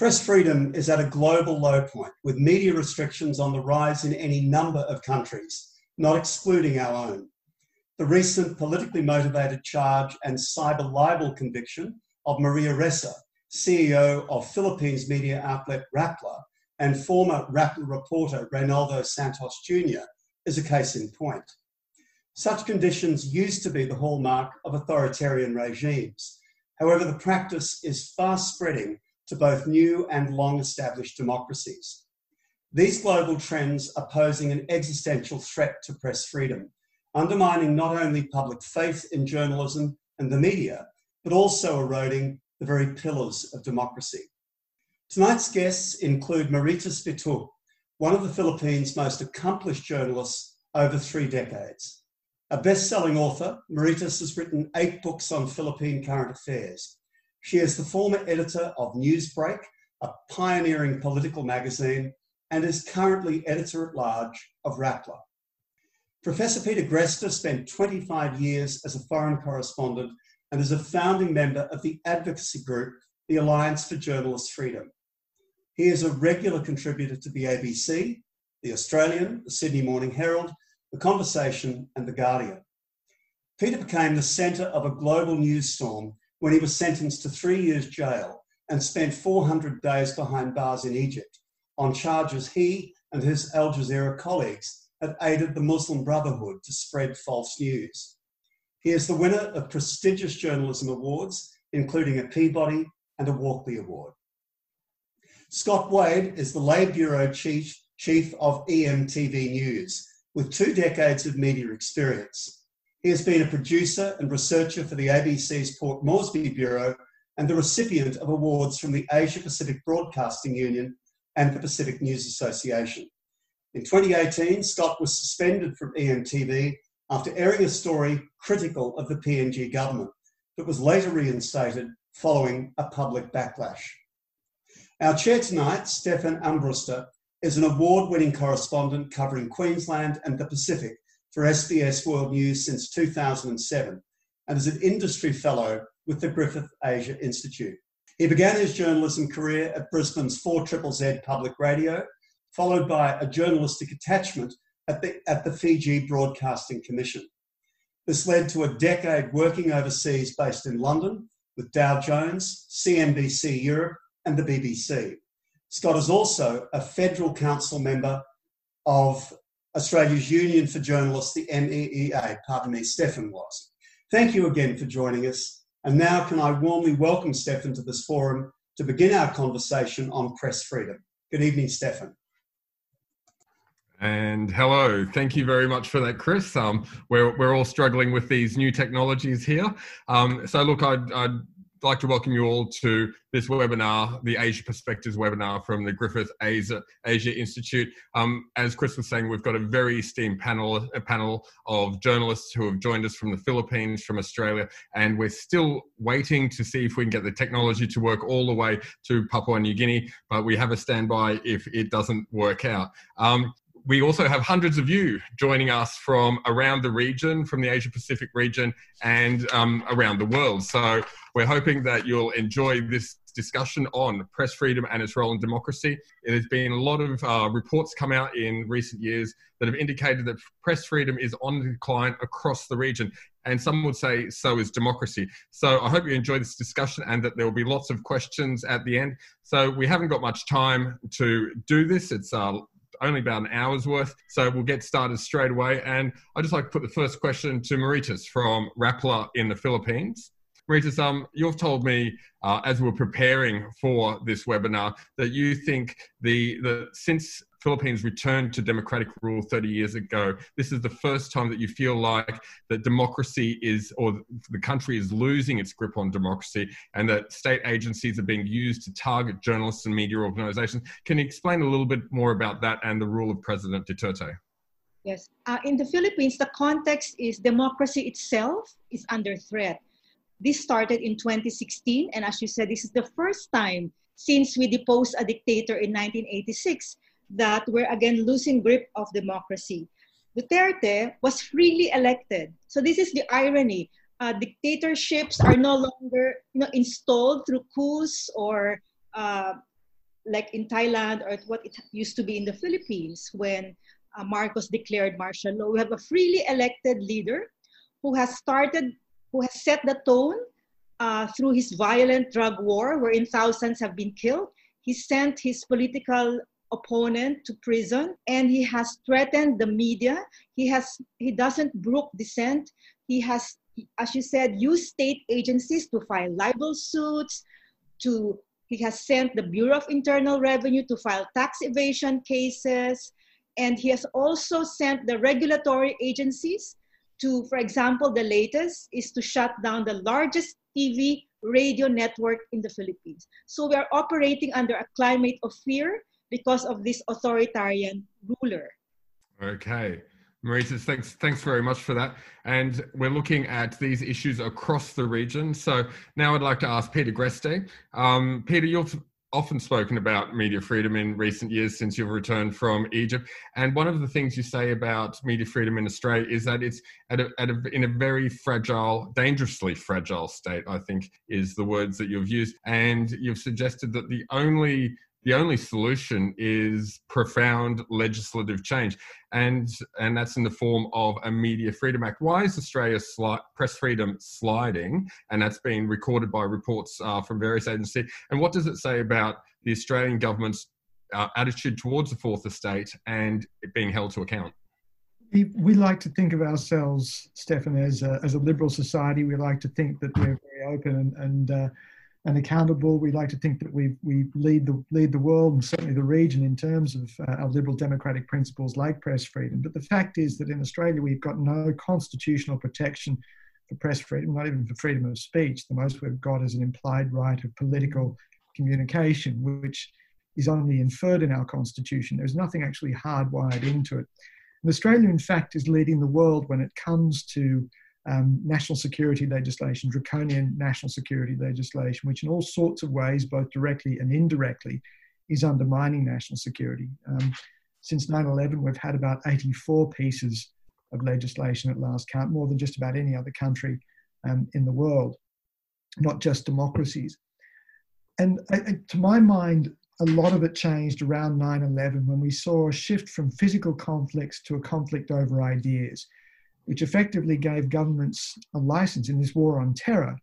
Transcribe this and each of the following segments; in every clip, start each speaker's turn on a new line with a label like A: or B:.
A: Press freedom is at a global low point, with media restrictions on the rise in any number of countries, not excluding our own. The recent politically motivated charge and cyber libel conviction of Maria Ressa, CEO of Philippines media outlet Rappler, and former Rappler reporter Reynaldo Santos Jr., is a case in point. Such conditions used to be the hallmark of authoritarian regimes. However, the practice is fast spreading to both new and long established democracies. These global trends are posing an existential threat to press freedom, undermining not only public faith in journalism and the media, but also eroding the very pillars of democracy. Tonight's guests include Marites Vitug, one of the Philippines' most accomplished journalists over three decades. A best selling author, Marites has written eight books on Philippine current affairs. She is the former editor of Newsbreak, a pioneering political magazine, and is currently editor at large of Rappler. Professor Peter Greste spent 25 years as a foreign correspondent and is a founding member of the advocacy group, the Alliance for Journalist Freedom. He is a regular contributor to the ABC, the Australian, the Sydney Morning Herald, the Conversation, and the Guardian. Peter became the centre of a global news storm when he was sentenced to three years jail and spent 400 days behind bars in Egypt on charges he and his Al Jazeera colleagues had aided the Muslim Brotherhood to spread false news. He is the winner of prestigious journalism awards, including a Peabody and a Walkley Award. Scott Waide is the Lae Bureau Chief, Chief of EMTV News, with two decades of media experience. He has been a producer and researcher for the ABC's Port Moresby Bureau and the recipient of awards from the Asia Pacific Broadcasting Union and the Pacific News Association. In 2018, Scott was suspended from EMTV after airing a story critical of the PNG government, but was later reinstated following a public backlash. Our chair tonight, Stefan Armbruster, is an award winning correspondent covering Queensland and the Pacific for SBS World News since 2007 and is an industry fellow with the Griffith Asia Institute. He began his journalism career at Brisbane's 4 Z Public Radio, followed by a journalistic attachment at the, at the Fiji Broadcasting Commission. This led to a decade working overseas based in London with Dow Jones, CNBC Europe, and the BBC. Scott is also a federal council member of Australia's Union for Journalists, the MEAA. Pardon me, Stefan was. Thank you again for joining us. And now, can I warmly welcome Stefan to this forum to begin our conversation on press freedom. Good evening, Stefan.
B: And hello, thank you very much for that, Chris. Um, we're, we're all struggling with these new technologies here. Um, so, look, I'd, I'd like to welcome you all to this webinar, the Asia Perspectives webinar from the Griffith Asia, Asia Institute. Um, as Chris was saying, we've got a very esteemed panel, a panel of journalists who have joined us from the Philippines, from Australia, and we're still waiting to see if we can get the technology to work all the way to Papua New Guinea, but we have a standby if it doesn't work out. Um, we also have hundreds of you joining us from around the region, from the Asia Pacific region, and um, around the world. So we're hoping that you'll enjoy this discussion on press freedom and its role in democracy. Has been a lot of uh, reports come out in recent years that have indicated that press freedom is on decline across the region. And some would say so is democracy. So I hope you enjoy this discussion and that there will be lots of questions at the end. So we haven't got much time to do this. It's uh, only about an hour's worth. So we'll get started straight away. And I'd just like to put the first question to Marites from Rappler in the Philippines. Marites, um, you've told me uh, as we we're preparing for this webinar that you think the, the since Philippines returned to democratic rule 30 years ago. This is the first time that you feel like that democracy is, or the country is losing its grip on democracy, and that state agencies are being used to target journalists and media organizations. Can you explain a little bit more about that and the rule of President Duterte?
C: Yes. Uh, in the Philippines, the context is democracy itself is under threat. This started in 2016, and as you said, this is the first time since we deposed a dictator in 1986 that we're again losing grip of democracy. Duterte was freely elected. So this is the irony. Uh, dictatorships are no longer you know, installed through coups or uh, like in Thailand or what it used to be in the Philippines when uh, Marcos declared martial law. We have a freely elected leader who has started, who has set the tone uh, through his violent drug war, wherein thousands have been killed. He sent his political opponent to prison and he has threatened the media. He has he doesn't brook dissent. He has, as you said, used state agencies to file libel suits, to he has sent the Bureau of Internal Revenue to file tax evasion cases. And he has also sent the regulatory agencies to, for example, the latest is to shut down the largest TV radio network in the Philippines. So we are operating under a climate of fear because of this authoritarian ruler.
B: Okay. Marisa, thanks, thanks very much for that. And we're looking at these issues across the region. So now I'd like to ask Peter Greste. Um, Peter, you've often spoken about media freedom in recent years since you've returned from Egypt. And one of the things you say about media freedom in Australia is that it's at a, at a, in a very fragile, dangerously fragile state, I think is the words that you've used. And you've suggested that the only the only solution is profound legislative change. And and that's in the form of a media freedom act. Why is australia's sli- press freedom sliding? And that's been recorded by reports uh, from various agencies. And what does it say about the australian government's uh, attitude towards the fourth estate and it being held to account?
D: We, we like to think of ourselves, Stefan, as a, as a liberal society. We like to think that we're very open and, and uh, and accountable. We like to think that we we lead the lead the world and certainly the region in terms of uh, our liberal democratic principles like press freedom. But the fact is that in Australia we've got no constitutional protection for press freedom, not even for freedom of speech. The most we've got is an implied right of political communication, which is only inferred in our constitution. There's nothing actually hardwired into it. And Australia, in fact, is leading the world when it comes to um, national security legislation, draconian national security legislation, which in all sorts of ways, both directly and indirectly, is undermining national security. Um, since 9 11, we've had about 84 pieces of legislation at last count, more than just about any other country um, in the world, not just democracies. And to my mind, a lot of it changed around 9 11 when we saw a shift from physical conflicts to a conflict over ideas which effectively gave governments a license in this war on terror,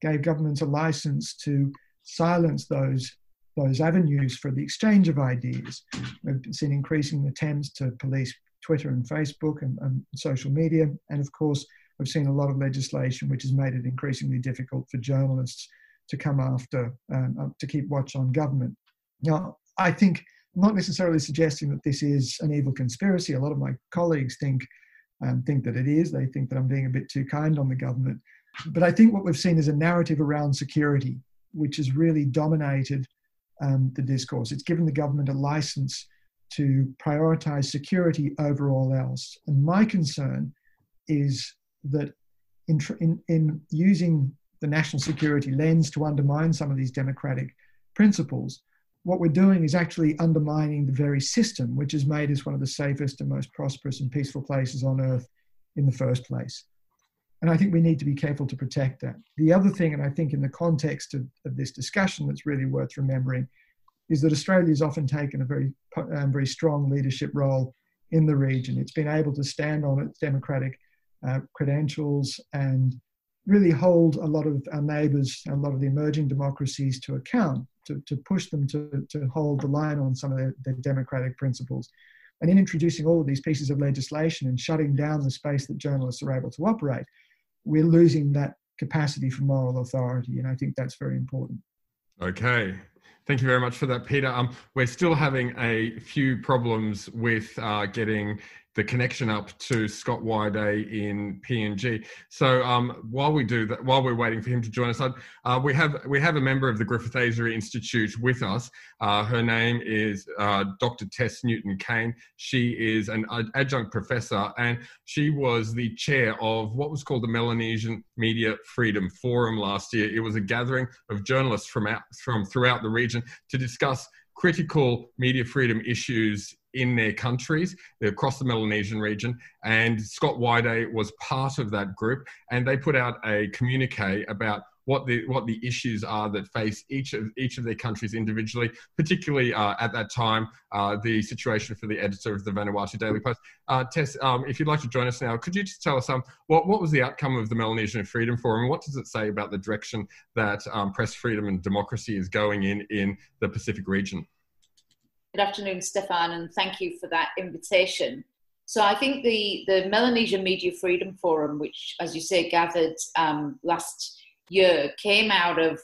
D: gave governments a license to silence those, those avenues for the exchange of ideas. We've seen increasing attempts to police Twitter and Facebook and, and social media. And of course, we've seen a lot of legislation which has made it increasingly difficult for journalists to come after, um, uh, to keep watch on government. Now, I think, I'm not necessarily suggesting that this is an evil conspiracy. A lot of my colleagues think um, think that it is. They think that I'm being a bit too kind on the government. But I think what we've seen is a narrative around security, which has really dominated um, the discourse. It's given the government a license to prioritize security over all else. And my concern is that in, in, in using the national security lens to undermine some of these democratic principles, what we're doing is actually undermining the very system which has made us one of the safest and most prosperous and peaceful places on earth in the first place. And I think we need to be careful to protect that. The other thing, and I think in the context of, of this discussion that's really worth remembering, is that Australia has often taken a very, um, very strong leadership role in the region. It's been able to stand on its democratic uh, credentials and really hold a lot of our neighbours, and a lot of the emerging democracies to account to, to push them to, to hold the line on some of their, their democratic principles. And in introducing all of these pieces of legislation and shutting down the space that journalists are able to operate, we're losing that capacity for moral authority. And I think that's very important.
B: Okay. Thank you very much for that, Peter. Um, we're still having a few problems with uh, getting the connection up to Scott Waide in PNG. So um, while we do that, while we're waiting for him to join us, uh, we have we have a member of the Griffith Asia Institute with us. Uh, her name is uh, Dr. Tess Newton Cain. She is an adjunct professor, and she was the chair of what was called the Melanesian Media Freedom Forum last year. It was a gathering of journalists from out, from throughout the region to discuss critical media freedom issues in their countries across the Melanesian region. And Scott Waide was part of that group, and they put out a communique about what the what the issues are that face each of each of their countries individually, particularly uh, at that time uh, the situation for the editor of the Vanuatu Daily Post. Uh, Tess, um, if you'd like to join us now, could you just tell us um, what what was the outcome of the Melanesian Freedom Forum? What does it say about the direction that um, press freedom and democracy is going in in the Pacific region?
E: Good afternoon, Stefan, and thank you for that invitation. So I think the, the Melanesia Media Freedom Forum, which, as you say, gathered um, last year, came out of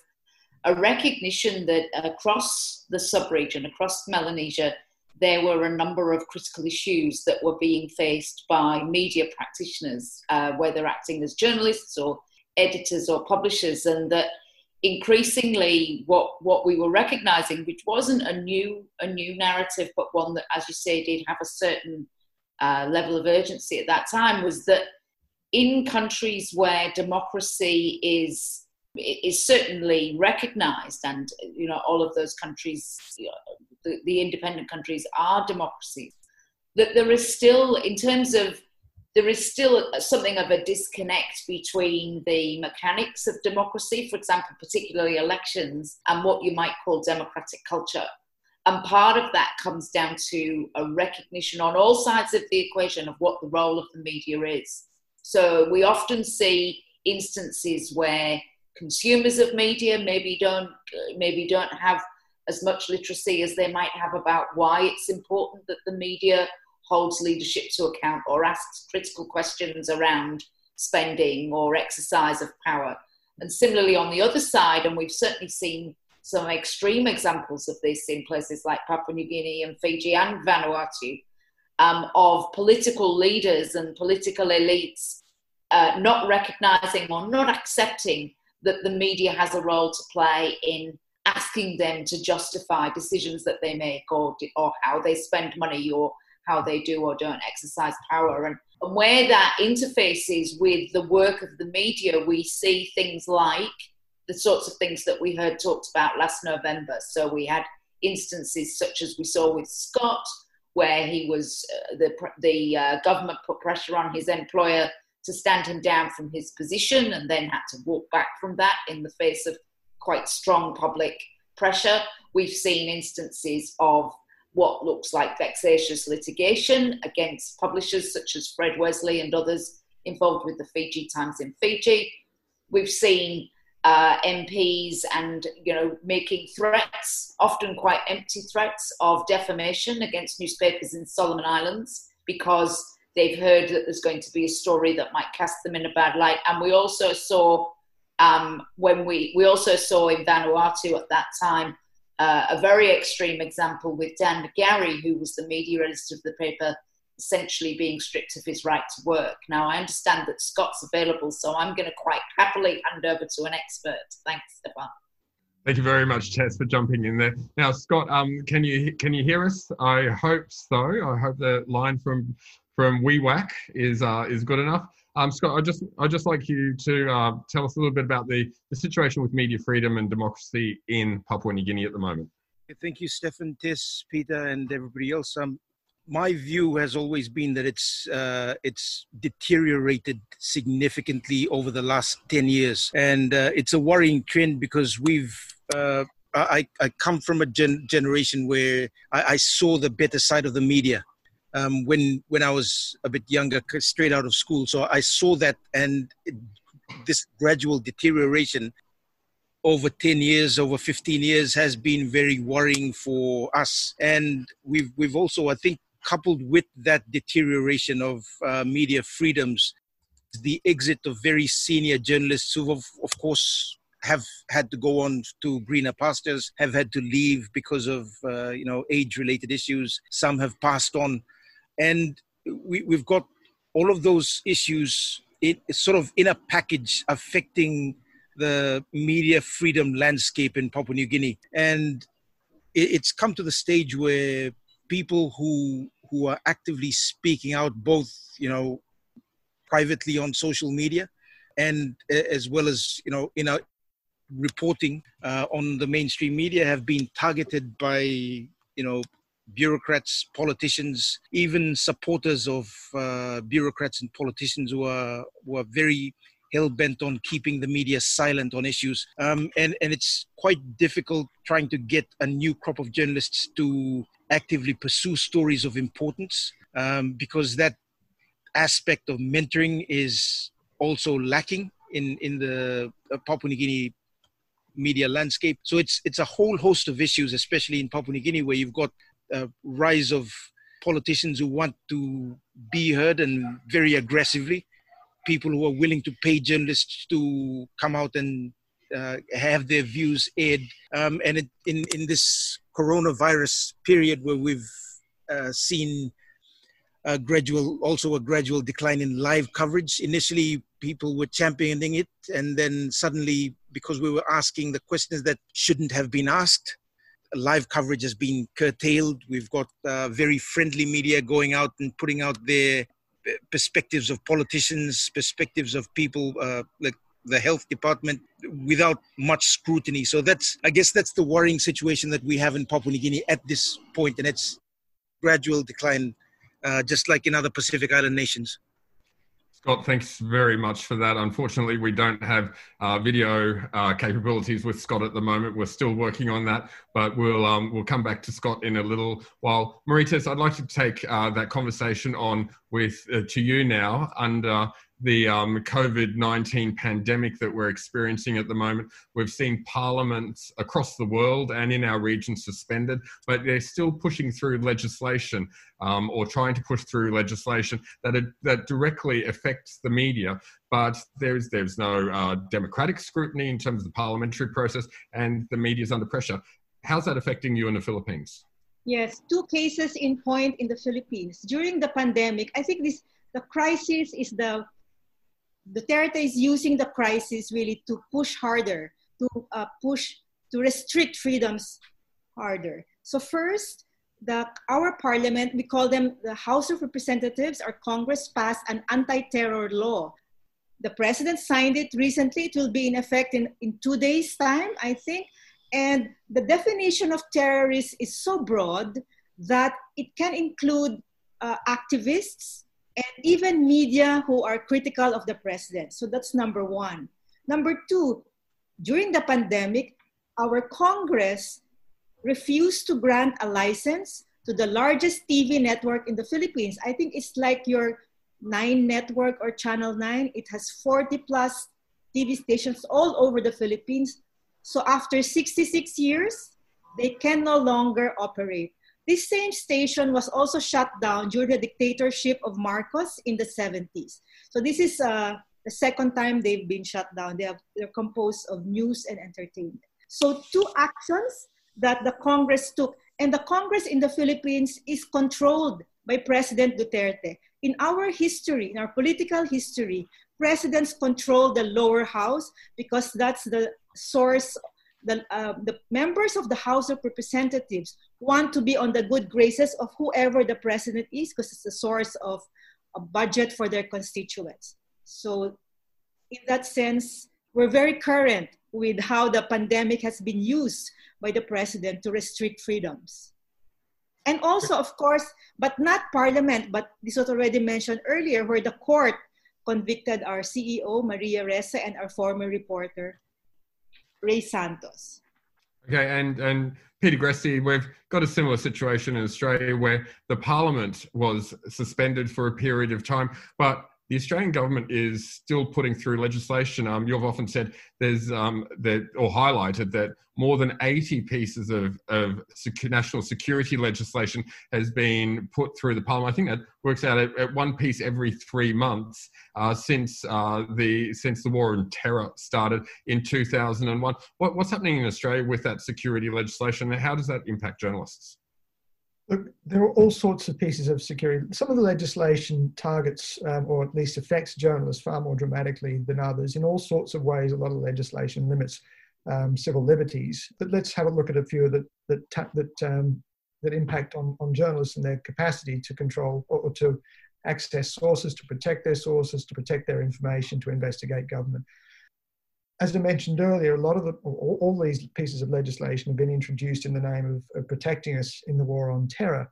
E: a recognition that across the subregion, across Melanesia, there were a number of critical issues that were being faced by media practitioners, uh, whether acting as journalists or editors or publishers, and that increasingly what what we were recognizing which wasn't a new a new narrative but one that as you say did have a certain uh, level of urgency at that time was that in countries where democracy is is certainly recognized and you know all of those countries you know, the, the independent countries are democracies that there is still in terms of there is still something of a disconnect between the mechanics of democracy, for example, particularly elections, and what you might call democratic culture. And part of that comes down to a recognition on all sides of the equation of what the role of the media is. So we often see instances where consumers of media maybe don't maybe don't have as much literacy as they might have about why it's important that the media holds leadership to account or asks critical questions around spending or exercise of power. And similarly, on the other side, and we've certainly seen some extreme examples of this in places like Papua New Guinea and Fiji and Vanuatu, um, of political leaders and political elites uh, not recognizing or not accepting that the media has a role to play in asking them to justify decisions that they make or, or how they spend money or how they do or don't exercise power. And, where that interfaces with the work of the media, we see things like the sorts of things that we heard talked about last November. So we had instances such as we saw with Scott, where he was uh, the the uh, government put pressure on his employer to stand him down from his position, and then had to walk back from that in the face of quite strong public pressure. We've seen instances of what looks like vexatious litigation against publishers such as Fred Wesley and others involved with the Fiji Times in Fiji. We've seen uh, MPs and you know making threats, often quite empty threats of defamation against newspapers in Solomon Islands because they've heard that there's going to be a story that might cast them in a bad light. And we also saw um, when we we also saw in Vanuatu at that time uh, a very extreme example with Dan McGarry, who was the media editor of the paper, essentially being stripped of his right to work. Now, I understand that Scott's available, so I'm going to quite happily hand over to an expert. Thanks, Stefan.
B: Thank you very much, Tess, for jumping in there. Now, Scott, um, can you can you hear us? I hope so. I hope the line from from Wewak is uh, is good enough. Um, Scott, I just I just like you to uh, tell us a little bit about the, the situation with media freedom and democracy in Papua New Guinea at the moment.
F: Thank you, Stefan, Tess, Peter, and everybody else. Um, my view has always been that it's uh, it's deteriorated significantly over the last ten years, and uh, it's a worrying trend because we've. Uh, I, I come from a gen- generation where I, I saw the better side of the media um, when when I was a bit younger, straight out of school. So I saw that and it, this gradual deterioration over 10 years, over 15 years has been very worrying for us. And we've we've also, I think, coupled with that deterioration of uh, media freedoms, the exit of very senior journalists who, of, course, have had to go on to greener pastures, have had to leave because of uh, you know age-related issues. Some have passed on and we, we've got all of those issues in, sort of in a package affecting the media freedom landscape in Papua New Guinea. And it, it's come to the stage where people who who are actively speaking out, both you know, privately on social media, and as well as you know in our reporting uh, on the mainstream media, have been targeted by you know bureaucrats, politicians, even supporters of uh, bureaucrats and politicians who are, who are very hell bent on keeping the media silent on issues. Um, and, and it's quite difficult trying to get a new crop of journalists to actively pursue stories of importance um, because that aspect of mentoring is also lacking in, in the uh, Papua New Guinea media landscape. So it's, it's a whole host of issues, especially in Papua New Guinea, where you've got rise of politicians who want to be heard and very aggressively people who are willing to pay journalists to come out and uh, have their views aired. Um, and it, in, in this coronavirus period where we've uh, seen a gradual, also a gradual decline in live coverage. Initially, people were championing it, and then suddenly, because we were asking the questions that shouldn't have been asked, live coverage has been curtailed. We've got uh, very friendly media going out and putting out their perspectives of politicians, perspectives of people uh, like the health department without much scrutiny. So that's, I guess, that's the worrying situation that we have in Papua New Guinea at this point, and it's gradual decline, uh, just like in other Pacific Island nations.
B: Scott, thanks very much for that. Unfortunately, we don't have uh, video uh, capabilities with Scott at the moment. We're still working on that, but we'll um, we'll come back to Scott in a little while. Marites, I'd like to take uh, that conversation on with uh, to you now under the um, COVID 19 pandemic that we're experiencing at the moment. We've seen parliaments across the world and in our region suspended, but they're still pushing through legislation um, or trying to push through legislation that, that directly affects the media. But there's, there's no uh, democratic scrutiny in terms of the parliamentary process, and the media is under pressure. How's that affecting you in the Philippines?
C: Yes, two cases in point in the Philippines. During the pandemic, I think this the crisis is the Duterte is using the crisis really to push harder, to uh, push, to restrict freedoms harder. So first, the, our parliament, we call them the House of Representatives, our Congress passed an anti-terror law. The president signed it recently. It will be in effect in, in two days' time, I think. And the definition of terrorist is so broad that it can include uh, activists, and even media who are critical of the president. So that's number one. Number two, during the pandemic, our Congress refused to grant a license to the largest TV network in the Philippines. I think it's like your Nine network or Channel 9. It has 40 plus TV stations all over the Philippines. So after 66 years, they can no longer operate. This same station was also shut down during the dictatorship of Marcos in the 70s. So this is uh, the second time they've been shut down. They have, they're composed of news and entertainment. So two actions that the Congress took. And the Congress in the Philippines is controlled by President Duterte. In our history, in our political history, presidents control the lower house because that's the source the, uh, the members of the House of Representatives want to be on the good graces of whoever the president is because it's a source of a budget for their constituents. So, in that sense, we're very current with how the pandemic has been used by the president to restrict freedoms. And also, of course, but not parliament, but this was already mentioned earlier, where the court convicted our CEO, Maria Ressa, and our former reporter, Rey Santos.
B: Okay, and and Peter Greste, we've got a similar situation in Australia where the Parliament was suspended for a period of time, but the Australian government is still putting through legislation. Um, you've often said there's um, that or highlighted that more than 80 pieces of, of national security legislation has been put through the parliament. I think that works out at, at one piece every three months uh, since uh, the since the war on terror started in 2001. What, what's happening in Australia with that security legislation, and how does that impact journalists?
D: Look, there are all sorts of pieces of security. Some of the legislation targets, um, or at least affects journalists far more dramatically than others. In all sorts of ways, a lot of legislation limits um, civil liberties. But let's have a look at a few that that that um, that impact on, on journalists and their capacity to control or, or to access sources, to protect their sources, to protect their information, to investigate government as I mentioned earlier, a lot of the, all, all, these pieces of legislation have been introduced in the name of, of protecting us in the war on terror.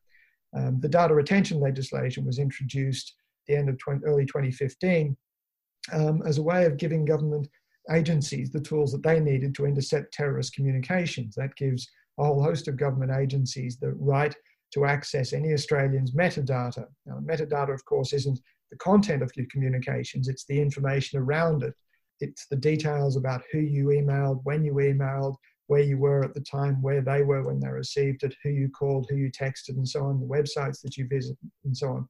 D: Um, the data retention legislation was introduced at the end of 20, early 2015 um, as a way of giving government agencies the tools that they needed to intercept terrorist communications. That gives a whole host of government agencies the right to access any Australian's metadata. Now, metadata, of course, isn't the content of your communications, it's the information around it. It's the details about who you emailed, when you emailed, where you were at the time, where they were when they received it, who you called, who you texted, and so on, the websites that you visit, and so on.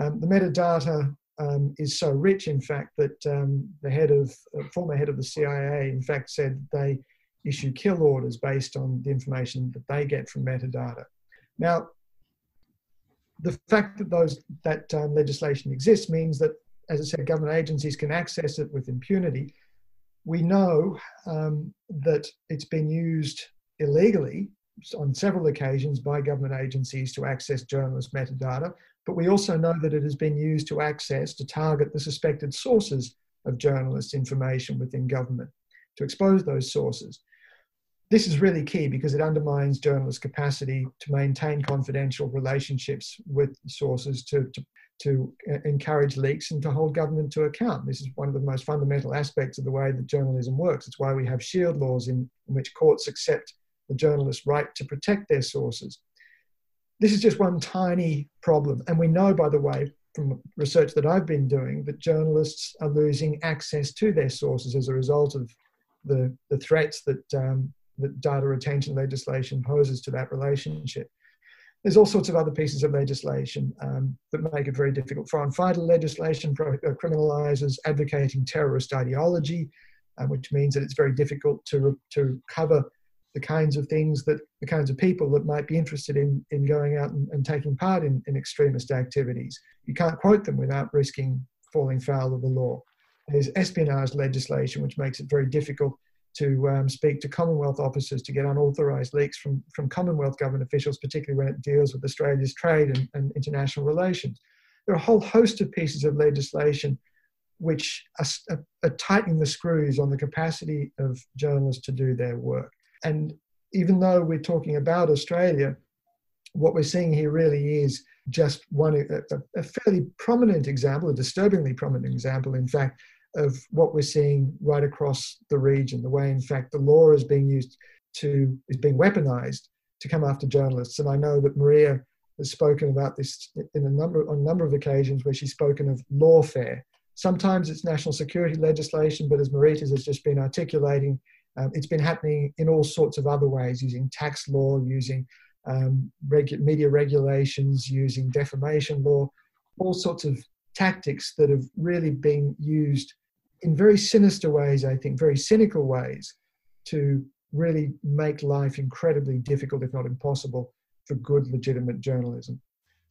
D: Um, the metadata um, is so rich, in fact, that um, the head of uh, former head of the CIA, in fact, said they issue kill orders based on the information that they get from metadata. Now, the fact that those that um, legislation exists means that, as I said, government agencies can access it with impunity. We know um, that it's been used illegally on several occasions by government agencies to access journalist metadata, but we also know that it has been used to access, to target the suspected sources of journalist information within government, to expose those sources this is really key because it undermines journalists' capacity to maintain confidential relationships with sources, to, to, to encourage leaks, and to hold government to account. This is one of the most fundamental aspects of the way that journalism works. It's why we have shield laws in, in which courts accept the journalist's right to protect their sources. This is just one tiny problem. And we know, by the way, from research that I've been doing, that journalists are losing access to their sources as a result of the, the threats that um, that data retention legislation poses to that relationship. There's all sorts of other pieces of legislation um, that make it very difficult. Foreign fighter legislation uh, criminalizes advocating terrorist ideology, uh, which means that it's very difficult to, to cover the kinds of things that the kinds of people that might be interested in, in going out and, and taking part in, in extremist activities. You can't quote them without risking falling foul of the law. There's espionage legislation, which makes it very difficult to um, speak to Commonwealth officers to get unauthorised leaks from, from Commonwealth government officials, particularly when it deals with Australia's trade and, and international relations. There are a whole host of pieces of legislation which are, are, tightening the screws on the capacity of journalists to do their work. And even though we're talking about Australia, what we're seeing here really is just one a, a fairly prominent example, a disturbingly prominent example, in fact, of what we're seeing right across the region, the way, in fact, the law is being used to, is being weaponized to come after journalists. And I know that Maria has spoken about this in a number, on a number of occasions where she's spoken of lawfare. Sometimes it's national security legislation, but as Marita has just been articulating, um, it's been happening in all sorts of other ways, using tax law, using um, regu- media regulations, using defamation law, all sorts of tactics that have really been used in very sinister ways, I think, very cynical ways, to really make life incredibly difficult, if not impossible, for good, legitimate journalism.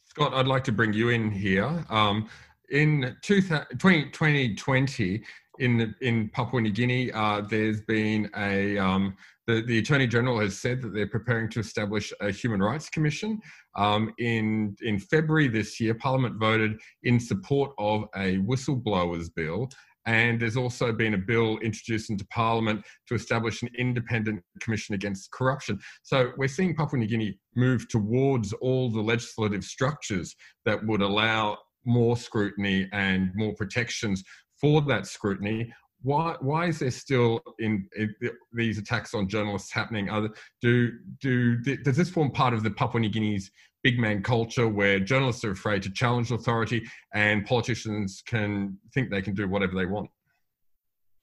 B: Scott, I'd like to bring you in here. Um, in 2020, in in Papua New Guinea, uh, there's been a um, the, the Attorney General has said that they're preparing to establish a Human Rights Commission. Um, in in February this year, Parliament voted in support of a whistleblowers bill, and there's also been a bill introduced into Parliament to establish an independent commission against corruption. So we're seeing Papua New Guinea move towards all the legislative structures that would allow more scrutiny and more protections for that scrutiny why why is there still in, in, these attacks on journalists happening? Other do do does this form part of the Papua New Guinea's big man culture where journalists are afraid to challenge authority and politicians can think they can do whatever they want?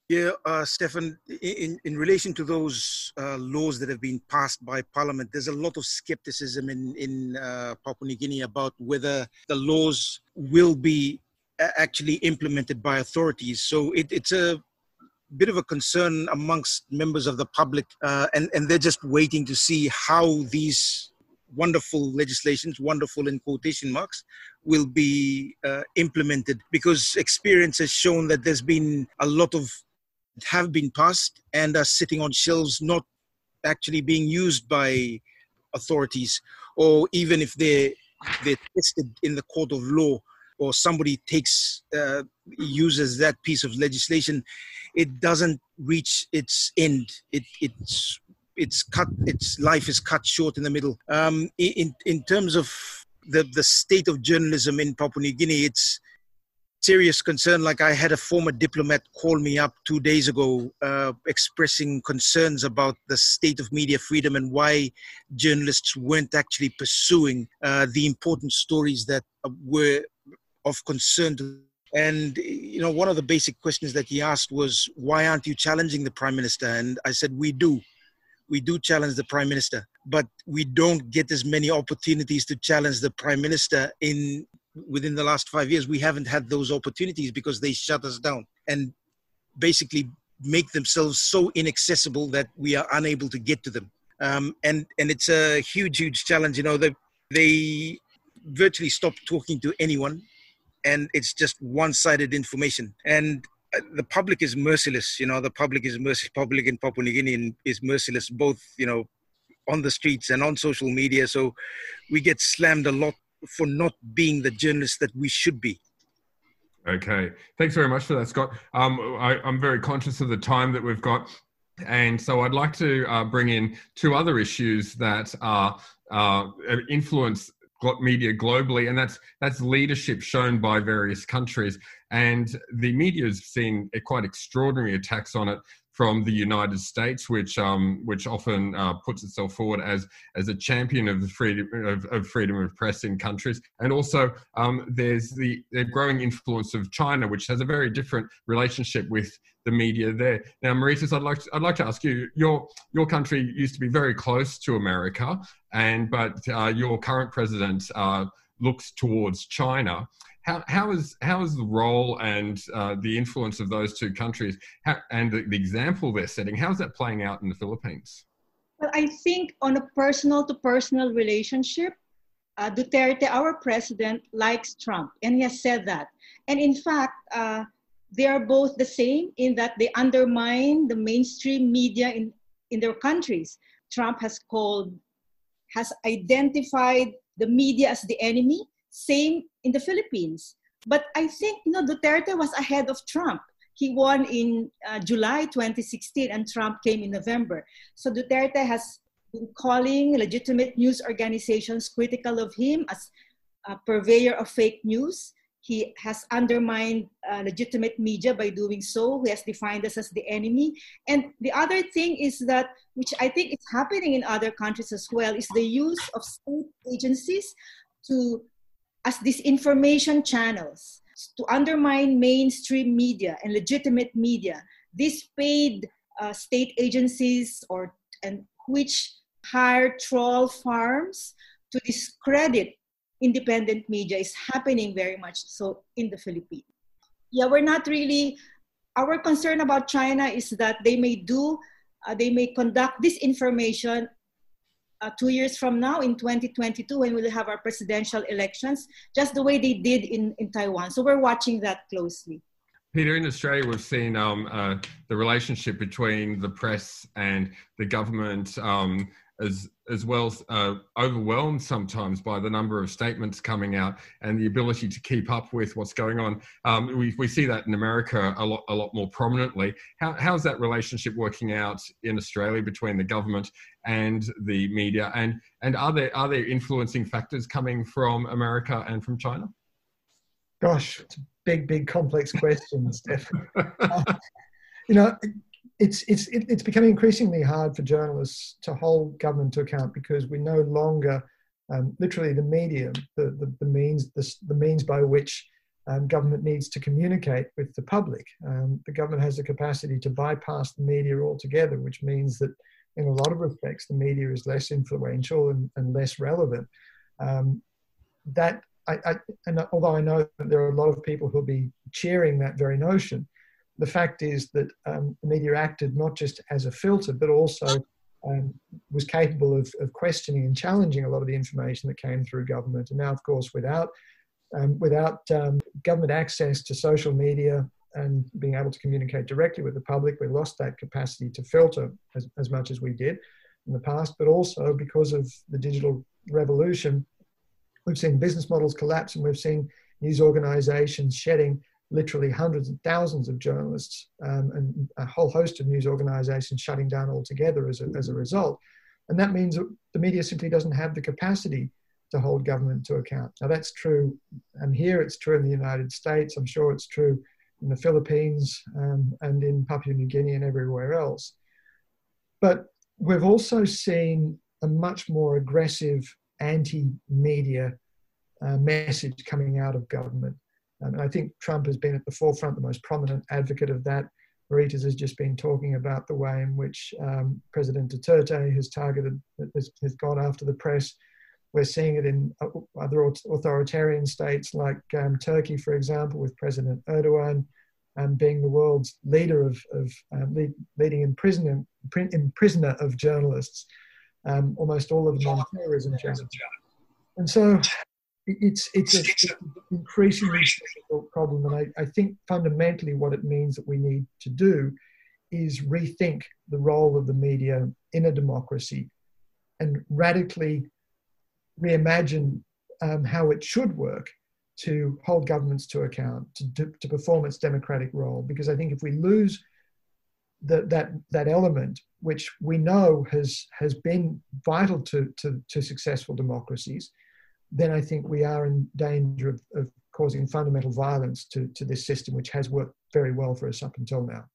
F: Yeah, uh, Stefan, in, in relation to those uh, laws that have been passed by Parliament, there's a lot of skepticism in, in uh, Papua New Guinea about whether the laws will be actually implemented by authorities. So it, it's a bit of a concern amongst members of the public, uh, and, and they're just waiting to see how these wonderful legislations, wonderful in quotation marks, will be uh, implemented because experience has shown that there's been a lot of have been passed and are sitting on shelves not actually being used by authorities or even if they're, they're tested in the court of law or somebody takes uh, uses that piece of legislation, it doesn't reach its end. It it's it's cut. Its life is cut short in the middle. Um, in in terms of the the state of journalism in Papua New Guinea, it's serious concern. Like I had a former diplomat call me up two days ago, uh, expressing concerns about the state of media freedom and why journalists weren't actually pursuing uh, the important stories that were of concern. And you know, one of the basic questions that he asked was, "Why aren't you challenging the prime minister?" And I said, "We do." we do challenge the prime minister, but we don't get as many opportunities to challenge the prime minister in within the last five years. We haven't had those opportunities because they shut us down and basically make themselves so inaccessible that we are unable to get to them. Um, and and it's a huge, huge challenge. You know, they they virtually stop talking to anyone, and it's just one-sided information. And the public is merciless. You know, the public is merciless. Public in Papua New Guinea is merciless, both you know, on the streets and on social media. So we get slammed a lot for not being the journalists that we should be.
B: Okay, thanks very much for that, Scott. Um, I, am very conscious of the time that we've got, and so I'd like to uh, bring in two other issues that are uh, influence media globally, and that's that's leadership shown by various countries. And the media has seen quite extraordinary attacks on it from the United States, which um, which often uh, puts itself forward as as a champion of the freedom of, of freedom of press in countries, and also um, there's the, the growing influence of China, which has a very different relationship with the media there. Now, Marites, I'd like to, I'd like to ask you your your country used to be very close to America, and but uh, your current president uh, looks towards China how, how is how is the role and uh, the influence of those two countries how, and the, the, example they're setting how is that playing out in the philippines?
C: Well i think on a personal to personal relationship uh, duterte our president likes trump and he has said that. And in fact uh, they are both the same in that they undermine the mainstream media in, in their countries. Trump has called has identified the media as the enemy same in the Philippines. But I think you know Duterte was ahead of Trump. He won in uh, July 2016 and Trump came in November. So Duterte has been calling legitimate news organizations critical of him as a purveyor of fake news. He has undermined uh, legitimate media by doing so. He has defined us as the enemy. And the other thing is that, which I think is happening in other countries as well, is the use of state agencies to as disinformation channels to undermine mainstream media and legitimate media. These paid uh, state agencies or and which hire troll farms to discredit independent media is happening very much so in the Philippines. Yeah, we're not really. Our concern about China is that they may do, uh, they may conduct disinformation uh, two years from now in 2022 when we'll have our presidential elections, just the way they did in, in Taiwan. So we're watching that closely.
B: Peter, in Australia, we've seen um, uh, the relationship between the press and the government um, as as well uh, overwhelmed sometimes by the number of statements coming out and the ability to keep up with what's going on. Um, we, we see that in America a lot a lot more prominently. How how's that relationship working out in Australia between the government and the media? And and are there are there influencing factors coming from America and from China?
D: Gosh, it's a big, big, complex question, Steph. uh, you know, it's it's it's becoming increasingly hard for journalists to hold government to account because we no longer um, literally the medium the, the, the means the, the means by which um, government needs to communicate with the public. Um, the government has the capacity to bypass the media altogether which means that in a lot of respects the media is less influential and, and less relevant. Um, that I, I, and although I know that there are a lot of people who'll be cheering that very notion, the fact is that um, the media acted not just as a filter, but also um, was capable of, of, questioning and challenging a lot of the information that came through government. And now, of course, without um, without um, government access to social media and being able to communicate directly with the public, we lost that capacity to filter as, as much as we did in the past. But also because of the digital revolution, we've seen business models collapse and we've seen news organizations shedding literally hundreds and thousands of journalists um, and a whole host of news organizations shutting down altogether as a, as a result. And that means that the media simply doesn't have the capacity to hold government to account. Now that's true, and here it's true in the United States. I'm sure it's true in the Philippines um, and in Papua New Guinea and everywhere else. But we've also seen a much more aggressive anti-media uh, message coming out of government. Um, and I think Trump has been at the forefront, the most prominent advocate of that. Marites has just been talking about the way in which um, President Duterte has targeted, has, has, gone after the press. We're seeing it in uh, other authoritarian states like um, Turkey, for example, with President Erdogan um, being the world's leader of, of um, lead, leading imprisoner, imprisoner of journalists, um, almost all of them on terrorism charges. And so it's it's an increasingly difficult problem, and I, I think fundamentally what it means that we need to do is rethink the role of the media in a democracy and radically reimagine um, how it should work to hold governments to account, to, to, to, perform its democratic role. Because I think if we lose the, that, that element, which we know has, has been vital to, to, to successful democracies, then I think we are in danger of, of causing fundamental violence to, to this system, which has worked very well for us up until now.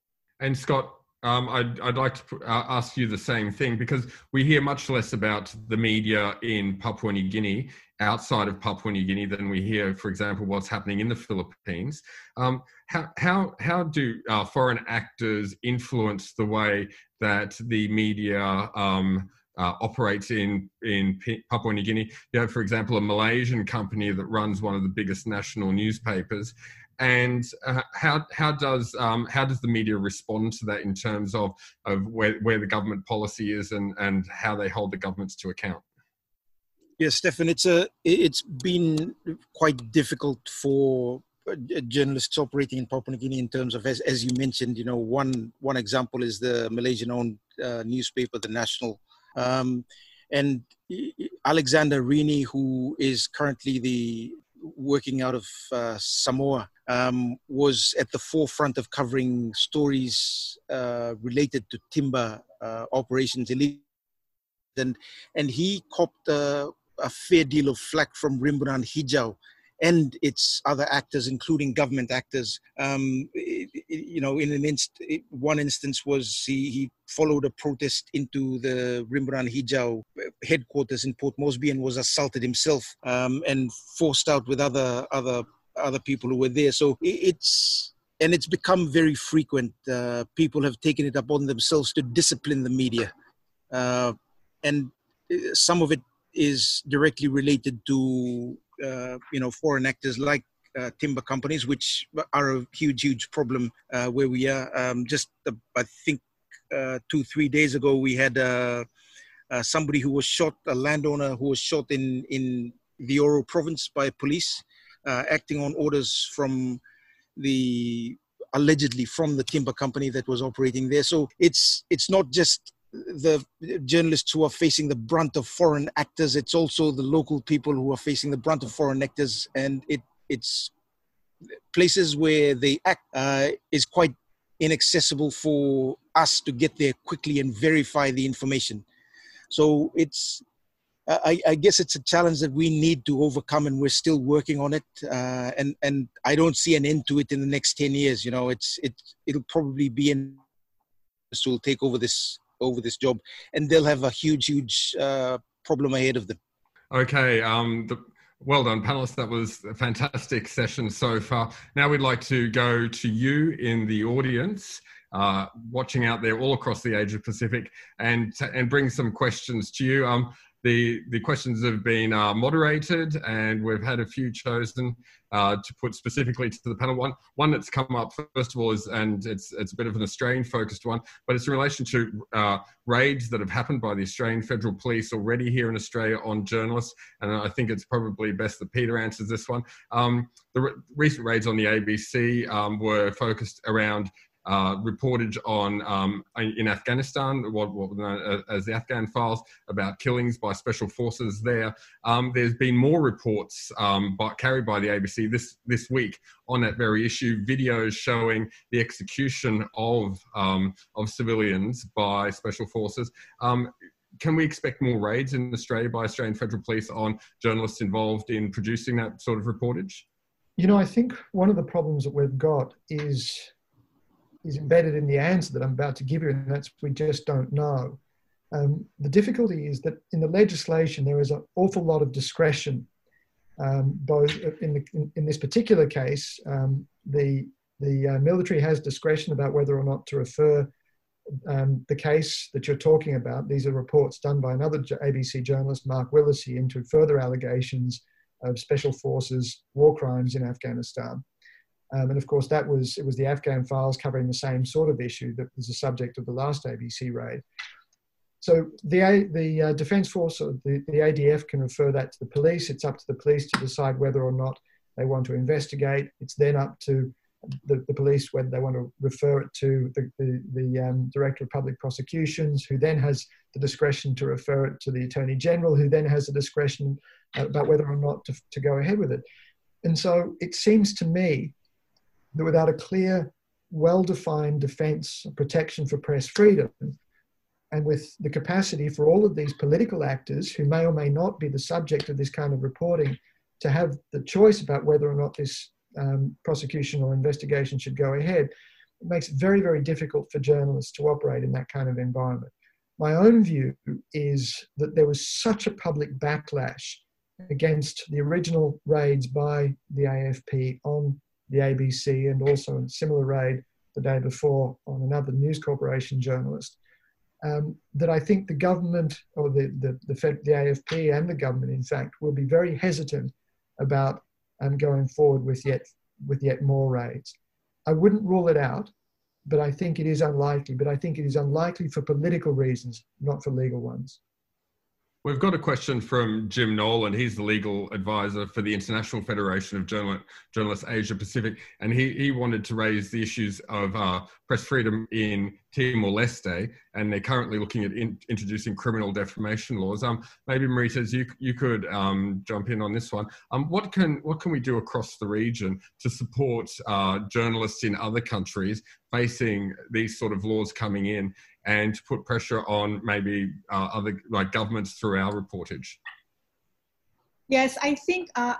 B: And Scott, um, I'd, I'd like to uh, ask you the same thing because we hear much less about the media in Papua New Guinea outside of Papua New Guinea than we hear, for example, what's happening in the Philippines. Um, how, how, how do uh, foreign actors influence the way that the media um, uh, operates in in Papua New Guinea. You have, for example, a Malaysian company that runs one of the biggest national newspapers. And uh, how how does um, how does the media respond to that in terms of of where, where the government policy is and and how they hold the governments to account?
F: Yes, Stefan, it's a it's been quite difficult for uh, journalists operating in Papua New Guinea in terms of, as, as you mentioned, you know, one one example is the Malaysian-owned uh, newspaper, the National, um, and Alexander Rheeney, who is currently the working out of uh, Samoa, um, was at the forefront of covering stories uh, related to timber uh, operations, and and he copped a fair deal of flack from Rimbunan Hijau and its other actors, including government actors. Um, you know, in an inst- one instance was he, he followed a protest into the Rimbunan Hijau headquarters in Port Moresby and was assaulted himself um, and forced out with other other other people who were there. So it's and it's become very frequent. Uh, people have taken it upon themselves to discipline the media, uh, and uh, some of it is directly related to uh, you know foreign actors like uh, timber companies, which are a huge, huge problem uh, where we are. Um, just I think two, three days ago, we had somebody who was shot, a landowner who was shot in in the Oro province by police, acting on orders from the allegedly from the timber company that was operating there. So it's it's not just the journalists who are facing the brunt of foreign actors. It's also the local people who are facing the brunt of foreign actors, and it it's places where they act uh, is quite inaccessible for us to get there quickly and verify the information. So it's I, I, guess it's a challenge that we need to overcome, and we're still working on it. Uh, and and I don't see an end to it in the next ten years. You know, it's it it'll probably be in will take over this over this job, and they'll have a huge, huge uh, problem ahead of them.
B: Okay. Um, the, well done, panelists. That was a fantastic session so far. Now we'd like to go to you in the audience. Uh, watching out there all across the Asia Pacific and and bring some questions to you. Um, the the questions have been uh, moderated, and we've had a few chosen uh, to put specifically to the panel. One one that's come up first of all is, and it's it's a bit of an Australian focused one, but it's in relation to uh, raids that have happened by the Australian Federal Police already here in Australia on journalists, and I think it's probably best that Peter answers this one. Um, the re- recent raids on the ABC um, were focused around uh, reportage on um, in Afghanistan, what, what known as the Afghan files, about killings by special forces there. Um, there's been more reports um, by, carried by the ABC this this week on that very issue. Videos showing the execution of um, of civilians by special forces. Um, can we expect more raids in Australia by Australian Federal Police on journalists involved in producing that sort of reportage?
D: You know, I think one of the problems that we've got is is embedded in the answer that I'm about to give you, and that's we just don't know. Um, the difficulty is that in the legislation there is an awful lot of discretion. Um, both in, the, in, in, this particular case, um, the the uh, military has discretion about whether or not to refer um, the case that you're talking about. These are reports done by another ABC journalist, Mark Willacy, into further allegations of special forces war crimes in Afghanistan. Um, and of course, that was it was the Afghan files covering the same sort of issue that was the subject of the last ABC raid. So the the uh, Defence Force or the, the ADF can refer that to the police. It's up to the police to decide whether or not they want to investigate. It's then up to the, the police whether they want to refer it to the, the, the um, Director of Public Prosecutions, who then has the discretion to refer it to the Attorney General, who then has the discretion about whether or not to, to go ahead with it. And so it seems to me that without a clear, well defined defense protection for press freedom, and with the capacity for all of these political actors who may or may not be the subject of this kind of reporting to have the choice about whether or not this um, prosecution or investigation should go ahead, it makes it very, very difficult for journalists to operate in that kind of environment. My own view is that there was such a public backlash against the original raids by the AFP on the ABC and also a similar raid the day before on another News Corporation journalist. Um, that I think the government or the, the, the, Fed, the AFP and the government, in fact, will be very hesitant about um, going forward with yet, with yet more raids. I wouldn't rule it out, but I think it is unlikely. But I think it is unlikely for political reasons, not for legal ones.
B: We've got a question from Jim Nolan. He's the legal advisor for the International Federation of Journalists Asia Pacific, and he, he wanted to raise the issues of uh, press freedom in Timor Leste, and they're currently looking at in, introducing criminal defamation laws. Um, maybe Marites, you you could um, jump in on this one. Um, what can what can we do across the region to support uh, journalists in other countries facing these sort of laws coming in? And put pressure on maybe uh, other like governments through our reportage?
C: Yes, I think uh,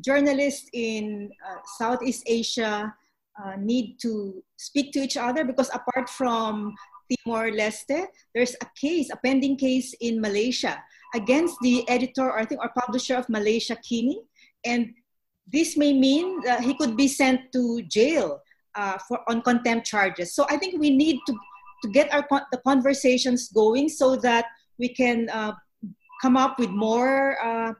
C: journalists in uh, Southeast Asia uh, need to speak to each other because apart from Timor Leste, there's a case, a pending case in Malaysia against the editor or I think or publisher of Malaysiakini, and this may mean that he could be sent to jail uh, for on contempt charges. So I think we need to to get our the conversations going so that we can uh, come up with more uh,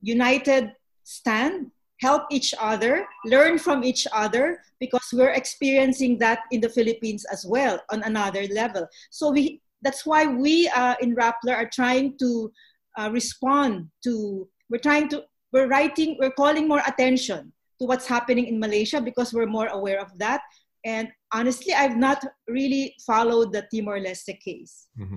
C: united stand help each other learn from each other because we're experiencing that in the philippines as well on another level. So we that's why we uh, in rappler are trying to uh, respond to we're trying to we're writing we're calling more attention to what's happening in malaysia because we're more aware of that and honestly, I've not really followed the Timor Leste case.
B: Mm-hmm.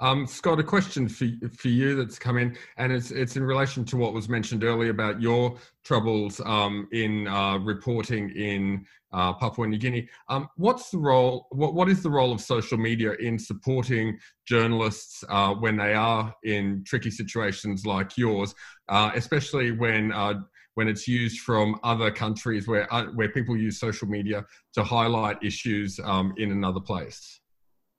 B: Um, Scott, a question for for you that's come in, and it's it's in relation to what was mentioned earlier about your troubles um, in uh, reporting in uh, Papua New Guinea. Um, what's the role? What what is the role of social media in supporting journalists uh, when they are in tricky situations like yours, uh, especially when uh, when it's used from other countries where uh, where people use social media to highlight issues um, in another place?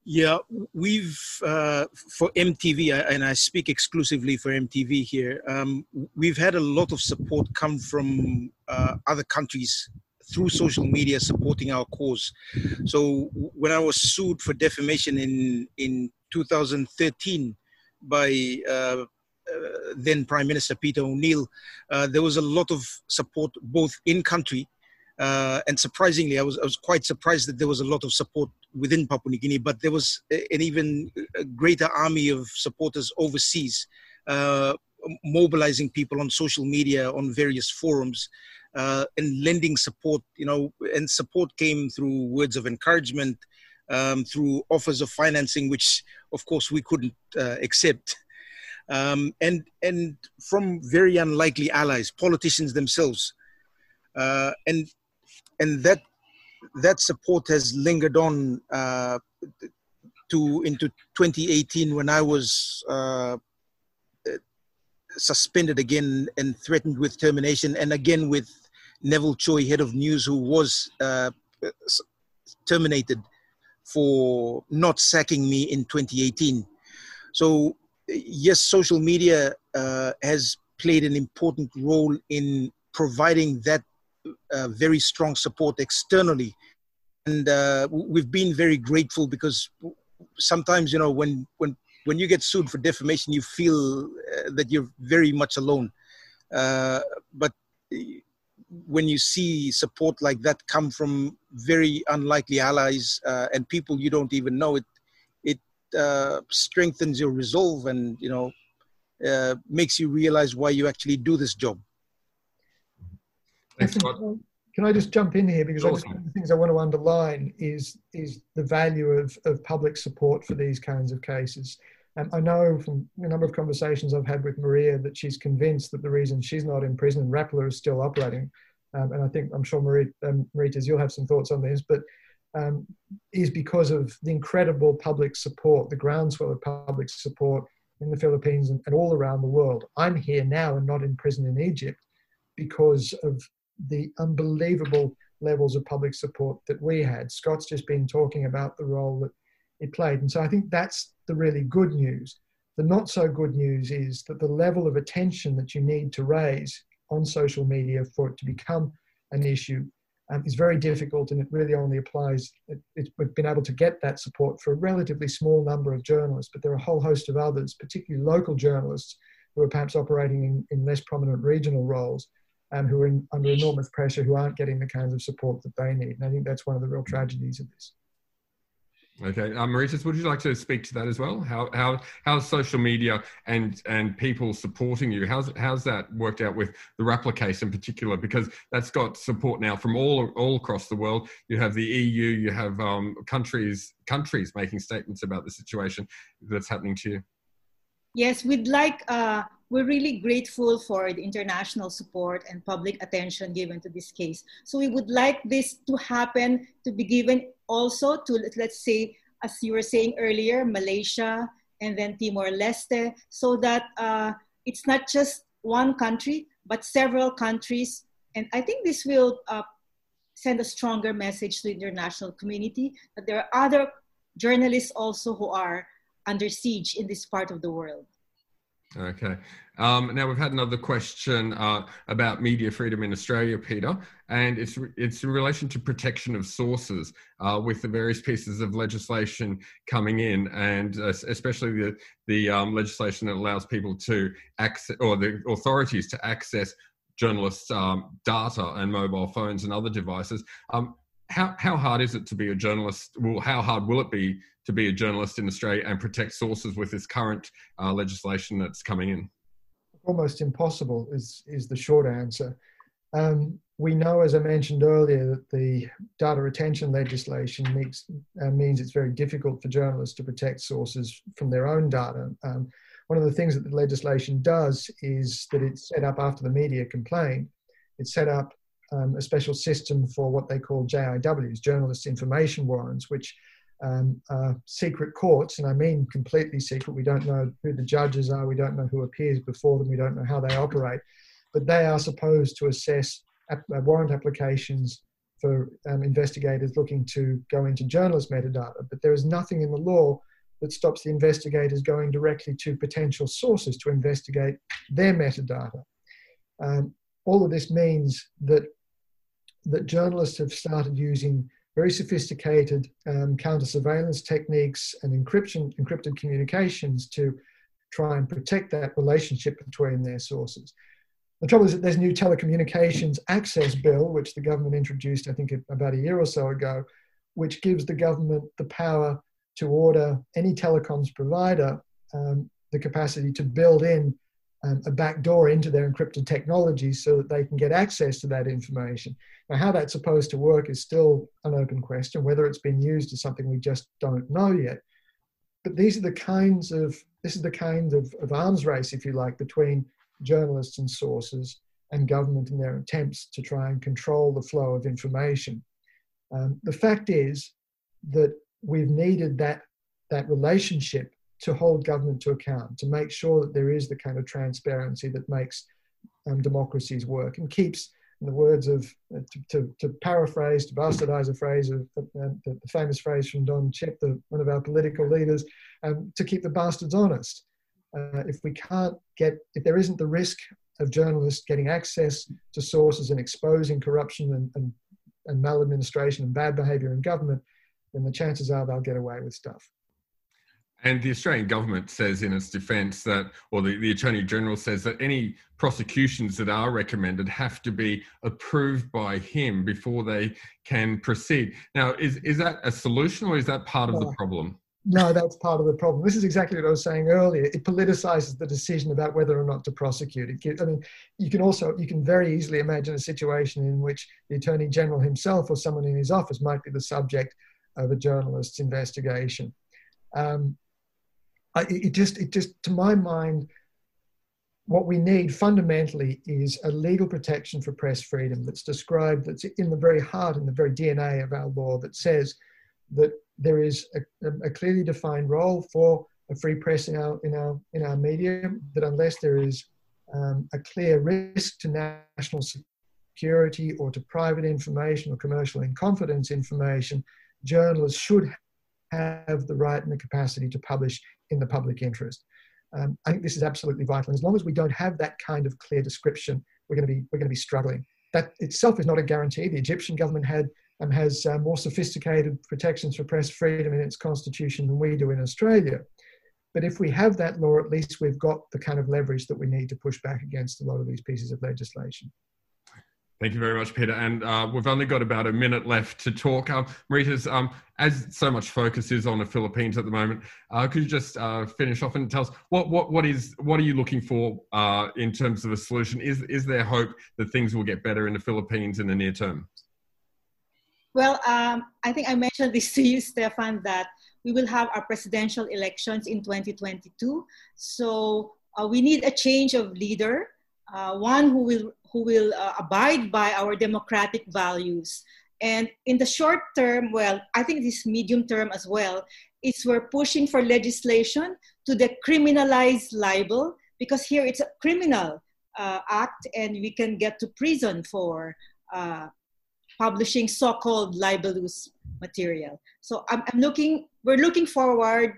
F: Yeah, we've uh, for EMTV, and I speak exclusively for EMTV here. Um, we've had a lot of support come from uh, other countries through social media supporting our cause. So when I was sued for defamation in in 2013 by uh, uh, then Prime Minister Peter O'Neill, uh, there was a lot of support both in country uh, and surprisingly, I was, I was quite surprised that there was a lot of support within Papua New Guinea, but there was an even greater army of supporters overseas, uh, mobilizing people on social media, on various forums, uh, and lending support. You know, and support came through words of encouragement, um, through offers of financing, which of course we couldn't accept um, and and from very unlikely allies, politicians themselves, uh, and and that that support has lingered on uh, to into 2018 when I was uh, suspended again and threatened with termination, and again with Neville Choi, head of news, who was uh, terminated for not sacking me in 2018. So, yes, social media uh, has played an important role in providing that uh, very strong support externally. And uh, we've been very grateful because sometimes, you know, when, when, when you get sued for defamation, you feel uh, that you're very much alone. Uh, but when you see support like that come from very unlikely allies uh, and people you don't even know, it uh, strengthens your resolve and you know uh, makes you realize why you actually do this job.
D: Thanks, Can I just jump in here because one of the things I want to underline is is the value of, of public support for these kinds of cases. And I know from a number of conversations I've had with Maria that she's convinced that the reason she's not in prison and Rappler is still operating, um, and I think I'm sure Marie, um, Marites, you'll have some thoughts on this, but um, is because of the incredible public support, the groundswell of public support in the Philippines and, and all around the world. I'm here now and not in prison in Egypt because of the unbelievable levels of public support that we had. Scott's just been talking about the role that it played. And so I think that's the really good news. The not so good news is that the level of attention that you need to raise on social media for it to become an issue um, is very difficult and it really only applies. It, it, we've been able to get that support for a relatively small number of journalists, but there are a whole host of others, particularly local journalists who are perhaps operating in, in less prominent regional roles and who are in, under enormous pressure who aren't getting the kinds of support that they need. And I think that's one of the real tragedies of this.
B: Okay, um, Marites, would you like to speak to that as well? How how how's social media and and people supporting you? How's how's that worked out with the Rappler in particular? Because that's got support now from all all across the world. You have the EU, you have um, countries countries making statements about the situation that's happening to you.
C: Yes, we'd like. Uh, we're really grateful for the international support and public attention given to this case. So we would like this to happen to be given also to, let's say, as you were saying earlier, Malaysia and then Timor-Leste, so that uh, it's not just one country, but several countries. And I think this will uh, send a stronger message to the international community that there are other journalists also who are under siege in this part of the world.
B: Okay. Um, now we've had another question uh, about media freedom in Australia, Peter, and it's it's in relation to protection of sources uh, with the various pieces of legislation coming in, and uh, especially the the um, legislation that allows people to access or the authorities to access journalists' um, data and mobile phones and other devices. Um, how how hard is it to be a journalist? Well, how hard will it be to be a journalist in Australia and protect sources with this current uh, legislation that's coming in?
D: Almost impossible is is the short answer. Um, we know, as I mentioned earlier, that the data retention legislation makes, uh, means it's very difficult for journalists to protect sources from their own data. Um, one of the things that the legislation does is that it's set up after the media complained. It's set up um, a special system for what they call JIWs, Journalist Information Warrants, which um, uh, secret courts, and I mean completely secret. We don't know who the judges are, we don't know who appears before them, we don't know how they operate, but they are supposed to assess ap- uh, warrant applications for um, investigators looking to go into journalist metadata. But there is nothing in the law that stops the investigators going directly to potential sources to investigate their metadata. Um, all of this means that that journalists have started using very sophisticated um, counter surveillance techniques and encryption, encrypted communications to try and protect that relationship between their sources. The trouble is that there's new telecommunications access bill, which the government introduced, I think, about a year or so ago, which gives the government the power to order any telecoms provider um, the capacity to build in um, a backdoor into their encrypted technology so that they can get access to that information. Now, how that's supposed to work is still an open question. Whether it's been used is something we just don't know yet. But these are the kinds of this is the kind of, of arms race, if you like, between journalists and sources and government in their attempts to try and control the flow of information. Um, the fact is that we've needed that that relationship to hold government to account, to make sure that there is the kind of transparency that makes um, democracies work and keeps, in the words of, uh, to, to, to, paraphrase, to bastardize a phrase of uh, the, the, famous phrase from Don Chipp, the, one of our political leaders, um, to keep the bastards honest. Uh, if we can't get, if there isn't the risk of journalists getting access to sources and exposing corruption and, and, and maladministration and bad behavior in government, then the chances are they'll get away with stuff.
B: And the Australian government says in its defence that, or the, the Attorney General says that any prosecutions that are recommended have to be approved by him before they can proceed. Now, is, is that a solution or is that part of the problem?
D: No, that's part of the problem. This is exactly what I was saying earlier. It politicizes the decision about whether or not to prosecute. It, I mean, you can also you can very easily imagine a situation in which the attorney general himself or someone in his office might be the subject of a journalist's investigation. Um, I, it just, it just, to my mind, what we need fundamentally is a legal protection for press freedom that's described, that's in the very heart and the very DNA of our law that says that there is a, a clearly defined role for a free press in our, in our, in our media, that unless there is um, a clear risk to national security or to private information or commercial in confidence information, journalists should have the right and the capacity to publish in the public interest. Um, I think this is absolutely vital. And as long as we don't have that kind of clear description, we're going to be we're going to be struggling. That itself is not a guarantee. The Egyptian government had um, has uh, more sophisticated protections for press freedom in its constitution than we do in Australia. But if we have that law, at least we've got the kind of leverage that we need to push back against a lot of these pieces of legislation.
B: Thank you very much, Peter. And uh, we've only got about a minute left to talk. Um, Marites, um, as so much focus is on the Philippines at the moment, uh, could you just uh, finish off and tell us what, what, what is what are you looking for uh, in terms of a solution? Is is there hope that things will get better in the Philippines in the near term?
C: Well, um, I think I mentioned this to you, Stefan, that we will have our presidential elections in 2022. So uh, we need a change of leader, uh, one who will who will uh, abide by our democratic values. And in the short term, well, I think this medium term as well, is we're pushing for legislation to decriminalize libel because here it's a criminal uh, act and we can get to prison for uh, publishing so-called libelous material. So I'm, I'm, looking, we're looking forward,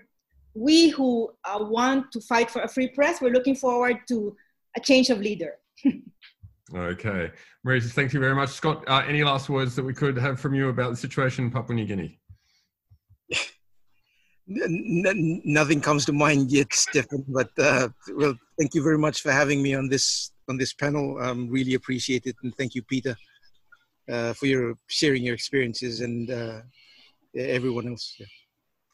C: we who uh, want to fight for a free press, we're looking forward to a change of leader.
B: Okay. Marites, thank you very much. Scott, uh, any last words that we could have from you about the situation in Papua New Guinea?
F: Nothing comes to mind yet, Stefan. But uh, well, thank you very much for having me on this on this panel. Um, really appreciate it, and thank you, Peter, uh, for your sharing your experiences and uh, everyone else. Yeah.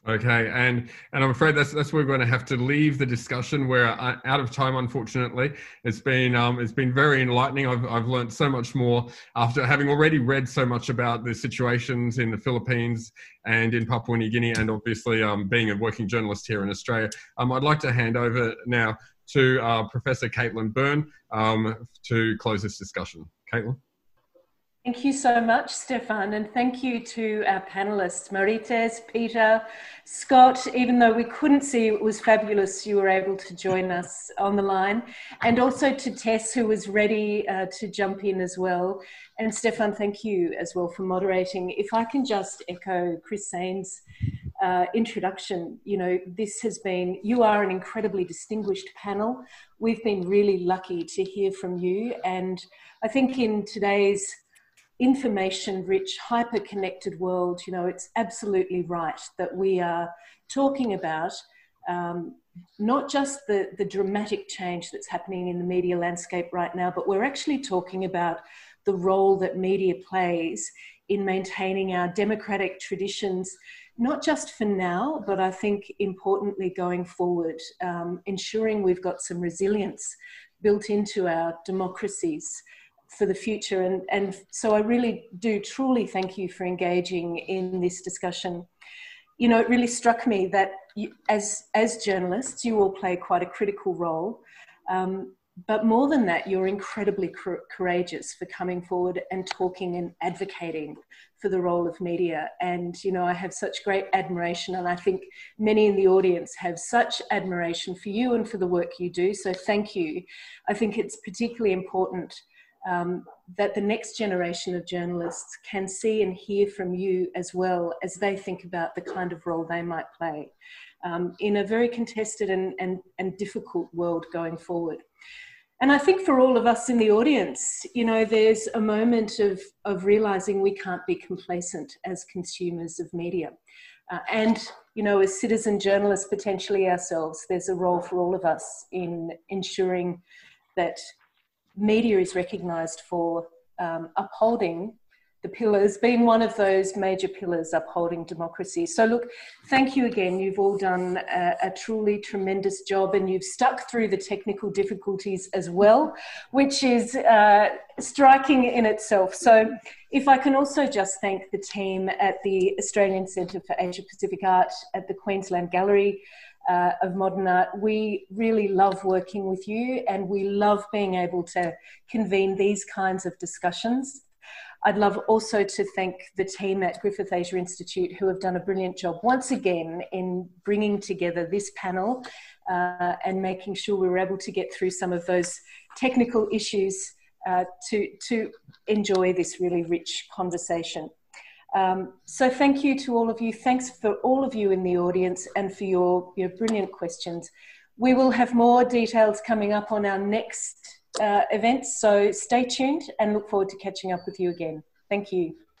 B: Okay, and and I'm afraid that's that's where we're going to have to leave the discussion. We're out of time, unfortunately. It's been um, it's been very enlightening. I've I've learned so much more after having already read so much about the situations in the Philippines and in Papua New Guinea, and obviously um, being a working journalist here in Australia. Um, I'd like to hand over now to uh, Professor Caitlin Byrne um, to close this discussion. Caitlin.
G: Thank you so much, Stefan, and thank you to our panelists, Marites, Peter, Scott. Even though we couldn't see you, it was fabulous you were able to join us on the line, and also to Tess, who was ready uh, to jump in as well. And Stefan, thank you as well for moderating. If I can just echo Chris Saines' uh, introduction, you know, this has been, you are an incredibly distinguished panel. We've been really lucky to hear from you, and I think in today's information rich, hyper connected world, you know, it's absolutely right that we are talking about um, not just the, the dramatic change that's happening in the media landscape right now, but we're actually talking about the role that media plays in maintaining our democratic traditions, not just for now, but I think importantly going forward, um, ensuring we've got some resilience built into our democracies for the future. And, and so I really do truly thank you for engaging in this discussion. You know, it really struck me that you, as, as journalists, you all play quite a critical role. Um, but more than that, you're incredibly courageous for coming forward and talking and advocating for the role of media. And, you know, I have such great admiration, and I think many in the audience have such admiration for you and for the work you do. So thank you. I think it's particularly important um, that the next generation of journalists can see and hear from you as well as they think about the kind of role they might play um, in a very contested and, and, and difficult world going forward. And I think for all of us in the audience, you know, there's a moment of, of realizing we can't be complacent as consumers of media. Uh, and, you know, as citizen journalists, potentially ourselves, there's a role for all of us in ensuring that media is recognised for um, upholding the pillars, being one of those major pillars upholding democracy. So, look, thank you again. You've all done a, a, truly tremendous job and you've stuck through the technical difficulties as well, which is uh, striking in itself. So, if I can also just thank the team at the Australian Centre for Asia Pacific Art at the Queensland Gallery. Uh, of modern art. We really love working with you and we love being able to convene these kinds of discussions. I'd love also to thank the team at Griffith Asia Institute who have done a brilliant job once again in bringing together this panel uh, and making sure we were able to get through some of those technical issues uh, to, to enjoy this really rich conversation. Um, so thank you to all of you. Thanks for all of you in the audience and for your, your brilliant questions. We will have more details coming up on our next uh, events. So stay tuned and look forward to catching up with you again. Thank you.